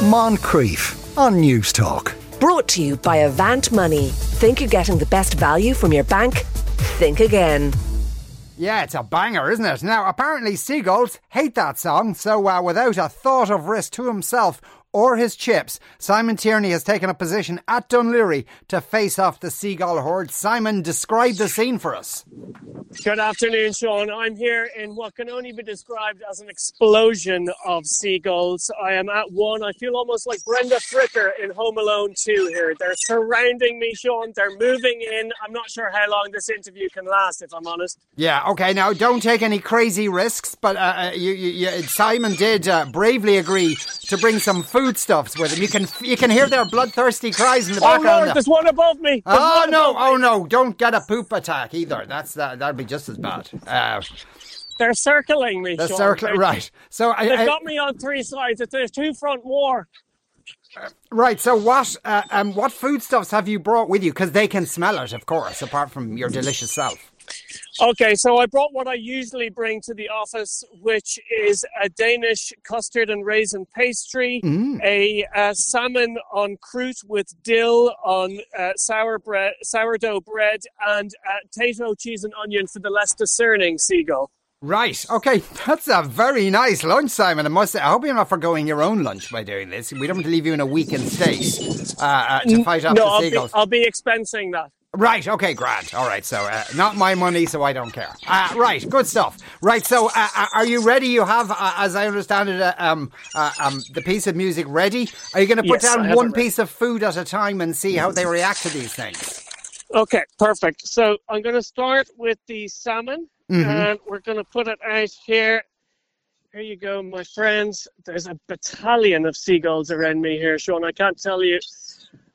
Moncrieff on News Talk. Brought to you by Avant Money. Think you're getting the best value from your bank? Think again. Yeah, it's a banger, isn't it? Now, apparently, seagulls hate that song, so uh, without a thought of risk to himself or his chips, Simon Tierney has taken a position at Dún Laoghaire to face off the seagull horde. Simon, describe the scene for us. Good afternoon, Sean. I'm here in what can only be described as an explosion of seagulls. I am at one. I feel almost like Brenda Fricker in Home Alone 2 here. They're surrounding me, Sean. They're moving in. I'm not sure how long this interview can last, if I'm honest. Yeah, okay. Now, don't take any crazy risks, but uh, uh you, you, you, Simon did uh, bravely agree to bring some foodstuffs with them. You can you can hear their bloodthirsty cries in the oh background. Lord, there's one above me. There's oh no! Oh no! Don't get a poop attack either. That's that. That'd be just as bad. Uh, they're circling me. They're circling, right? So they've I, got me on three sides. There's two front more. Uh, right. So what? Uh, um, what foodstuffs have you brought with you? Because they can smell it, of course, apart from your delicious self. Okay, so I brought what I usually bring to the office, which is a Danish custard and raisin pastry, mm. a, a, salmon en croûte with dill on uh, sour bread, sourdough bread, and uh, potato, cheese, and onion for the less discerning seagull. Right. Okay. That's a very nice lunch, Simon. I must say, I hope you're not forgoing your own lunch by doing this. We don't want to leave you in a weakened state uh, uh, to fight off no, the seagulls. I'll be, I'll be expensing that. Right, okay, Grant. All right, so uh, not my money, so I don't care. Uh, right, good stuff. Right, so uh, uh are you ready? You have, uh, as I understand it, uh, um, um, the piece of music ready. Are you going to put yes, down one piece of food at a time and see how they react to these things? Okay, perfect. So I'm going to start with the salmon, mm-hmm. and we're going to put it out here. Here you go, my friends. There's a battalion of seagulls around me here, Sean. I can't tell you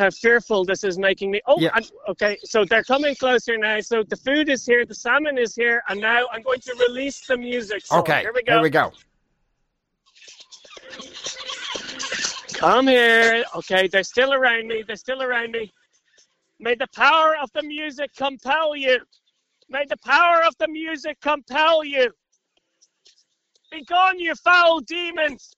how fearful this is making me. Oh, yeah. and, okay. So they're coming closer now. So the food is here, the salmon is here, and now I'm going to release the music. So okay. Here we go. Here we go. Come here. Okay, they're still around me. They're still around me. May the power of the music compel you. May the power of the music compel you. Begone, you foul demons.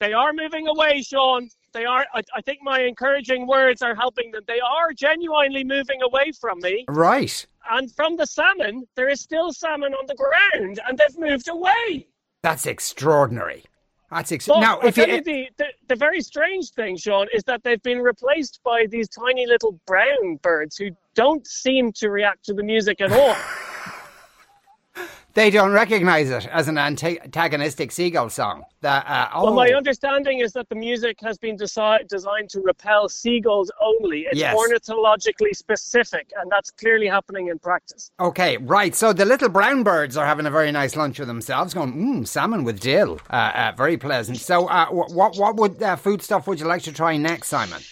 They are moving away, Sean they are. I, I, think my encouraging words are helping them. They are genuinely moving away from me. Right. And from the salmon, there is still salmon on the ground, and they've moved away. That's extraordinary. That's ex- now. If you, you eh, the, the, the very strange thing, Sean, is that they've been replaced by these tiny little brown birds who don't seem to react to the music at all. they don't recognize it as an antagonistic seagull song. That, uh, oh. Well, my oh. understanding is that the music has been desi- designed to repel seagulls only. It's yes. ornithologically specific, and that's clearly happening in practice. Okay, right. So the little brown birds are having a very nice lunch with themselves, going, mmm, salmon with dill. Uh, uh, very pleasant. So, uh, what, what would uh, food stuff would you like to try next, Simon?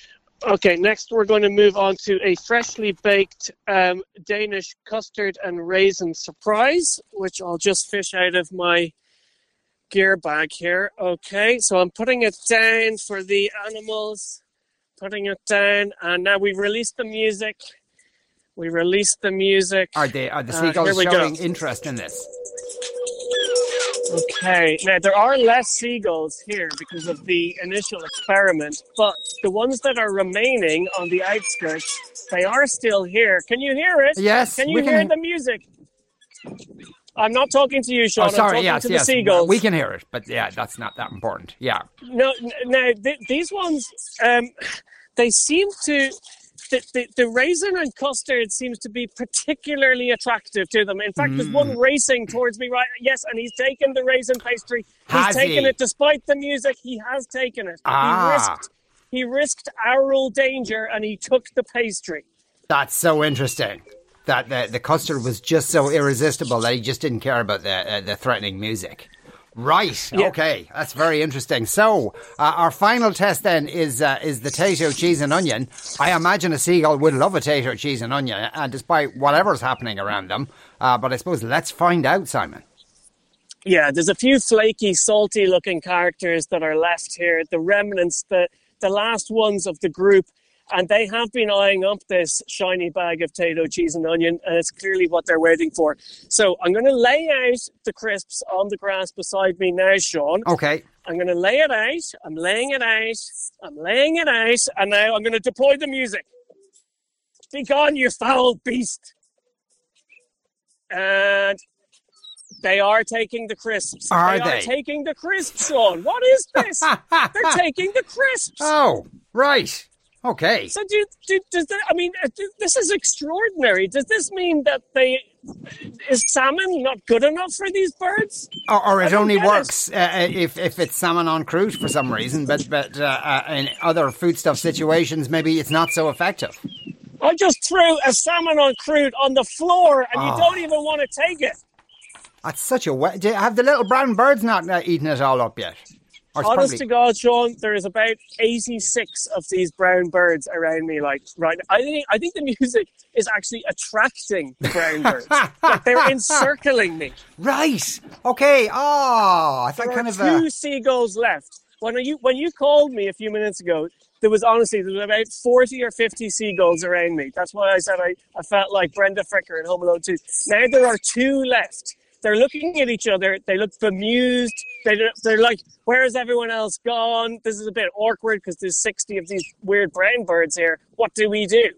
Okay, next we're going to move on to a freshly baked um, Danish custard and raisin surprise, which I'll just fish out of my gear bag here. Okay, so I'm putting it down for the animals, putting it down, and now we release the music. We release the music. Are they are the seagulls uh, showing go. interest in this? Okay, now there are less seagulls here because of the initial experiment, but the ones that are remaining on the outskirts, they are still here. Can you hear it? Yes. Can you hear can... the music? I'm not talking to you, Sean. Oh, sorry. I'm yes, to yes. the seagulls. We can hear it, but yeah, that's not that important. Yeah. No, now th- these ones, um, they seem to the, the, the, raisin and custard seems to be particularly attractive to them. In fact, mm. there's one mm. racing towards me right. Yes, and he's taken the raisin pastry. He's has taken he? it despite the music. He has taken it. Ah. He risked he risked aural danger and he took the pastry. That's so interesting. That the, the custard was just so irresistible that he just didn't care about the uh, the threatening music. Right. Yeah. Okay. That's very interesting. So, uh, our final test then is uh, is the Tayto cheese and onion. I imagine a seagull would love a Tayto cheese and onion, uh, despite whatever's happening around them. Uh, but I suppose let's find out, Simon. Yeah, there's a few flaky, salty-looking characters that are left here. The remnants, the the last ones of the group and they have been eyeing up this shiny bag of Tayto cheese and onion, and it's clearly what they're waiting for. So I'm going to lay out the crisps on the grass beside me now, Sean. Okay. I'm going to lay it out. I'm laying it out. I'm laying it out. And now I'm going to deploy the music. Be gone, you foul beast. And they are taking the crisps. Are they, they? are taking the crisps, Sean. What is this? They're taking the crisps. Oh, right. Okay. So do, do does that, I mean uh, th- this is extraordinary. Does this mean that they is salmon not good enough for these birds? Or, or it only it. works uh, if if it's salmon en croûte for some reason, but but uh, uh, in other foodstuff situations, maybe it's not so effective. I just threw a salmon en croûte on the floor and Oh. you don't even want to take it. That's such a wet. Have the little brown birds not uh, eaten it all up yet? Honest to God, Sean, there is about eighty-six of these brown birds around me. Like right, I think I think the music is actually attracting the brown birds. like they're encircling me. right. Okay. Oh, I thought There kind of. two Uh, seagulls left. When you when you called me a few minutes ago, there was honestly there was about forty or fifty seagulls around me. That's why I said I, I felt like Brenda Fricker in Home Alone 2. Now there are two left. They're looking at each other. They look bemused. They, they're like, where has everyone else gone? This is a bit awkward because there's 60 of these weird brown birds here. What do we do?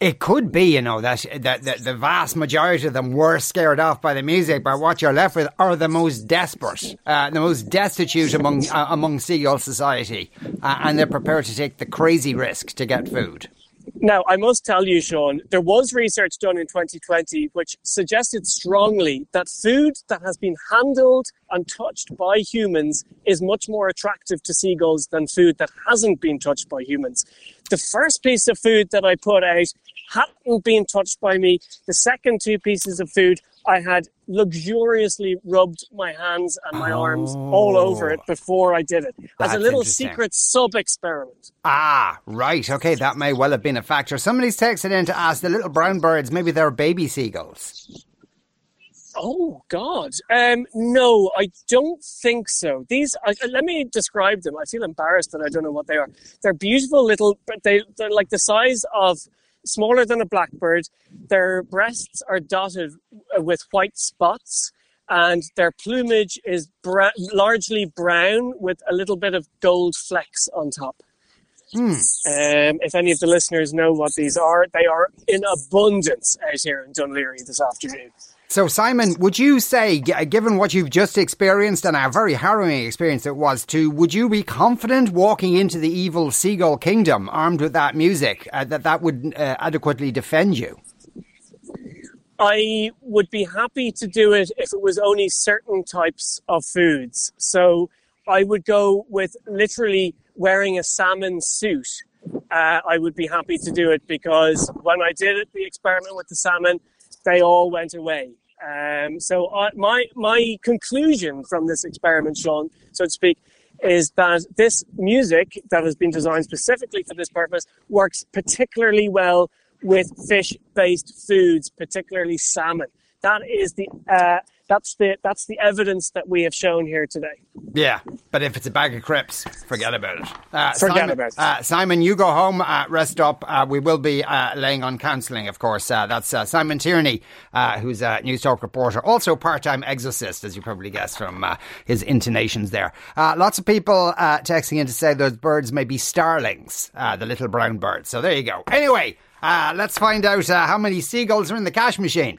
it could be, you know, that, that that the vast majority of them were scared off by the music, but what you're left with are the most desperate, uh, the most destitute among uh, among seagull society, uh, and they're prepared to take the crazy risk to get food. Now, I must tell you, Sean, there was research done in 2020 which suggested strongly that food that has been handled and touched by humans is much more attractive to seagulls than food that hasn't been touched by humans. The first piece of food that I put out hadn't been touched by me. The second two pieces of food, I had luxuriously rubbed my hands and my arms all over it before I did it as a little secret sub experiment. Ah, right. Okay, that may well have been a factor. Somebody's texted in to ask the little brown birds, maybe they're baby seagulls. Oh God, um, no, I don't think so. These, I, I- let me describe them. I feel embarrassed that I don't know what they are. They're beautiful little, but they they're like the size of smaller than a blackbird. Their breasts are dotted with white spots, and their plumage is bra- largely brown with a little bit of gold flecks on top. Um, if any of the listeners know what these are, they are in abundance out here in Dún Laoghaire this afternoon. So, Simon, would you say, given what you've just experienced and a very harrowing experience it was too, would you be confident walking into the evil seagull kingdom armed with that music uh, that that would uh, adequately defend you? I would be happy to do it if it was only certain types of foods. So I would go with literally wearing a salmon suit. Uh, I would be happy to do it because when I did it, the experiment with the salmon, they all went away. Um, so I, my my conclusion from this experiment, Sean, so to speak, is that this music that has been designed specifically for this purpose works particularly well with fish-based foods, particularly salmon. That is the uh, that's the that's the evidence that we have shown here today. Yeah, but if it's a bag of crisps, forget about it. Uh, Forget Simon, about it. Uh, Simon, you go home, uh, rest up. Uh, we will be uh, laying on counselling, of course. Uh, that's uh, Simon Tierney, uh, who's a News Talk reporter, also part-time exorcist, as you probably guessed from uh, his intonations there. Uh, lots of people uh, texting in to say those birds may be starlings, uh, the little brown birds. So there you go. Anyway, uh, let's find out uh, how many seagulls are in the cash machine.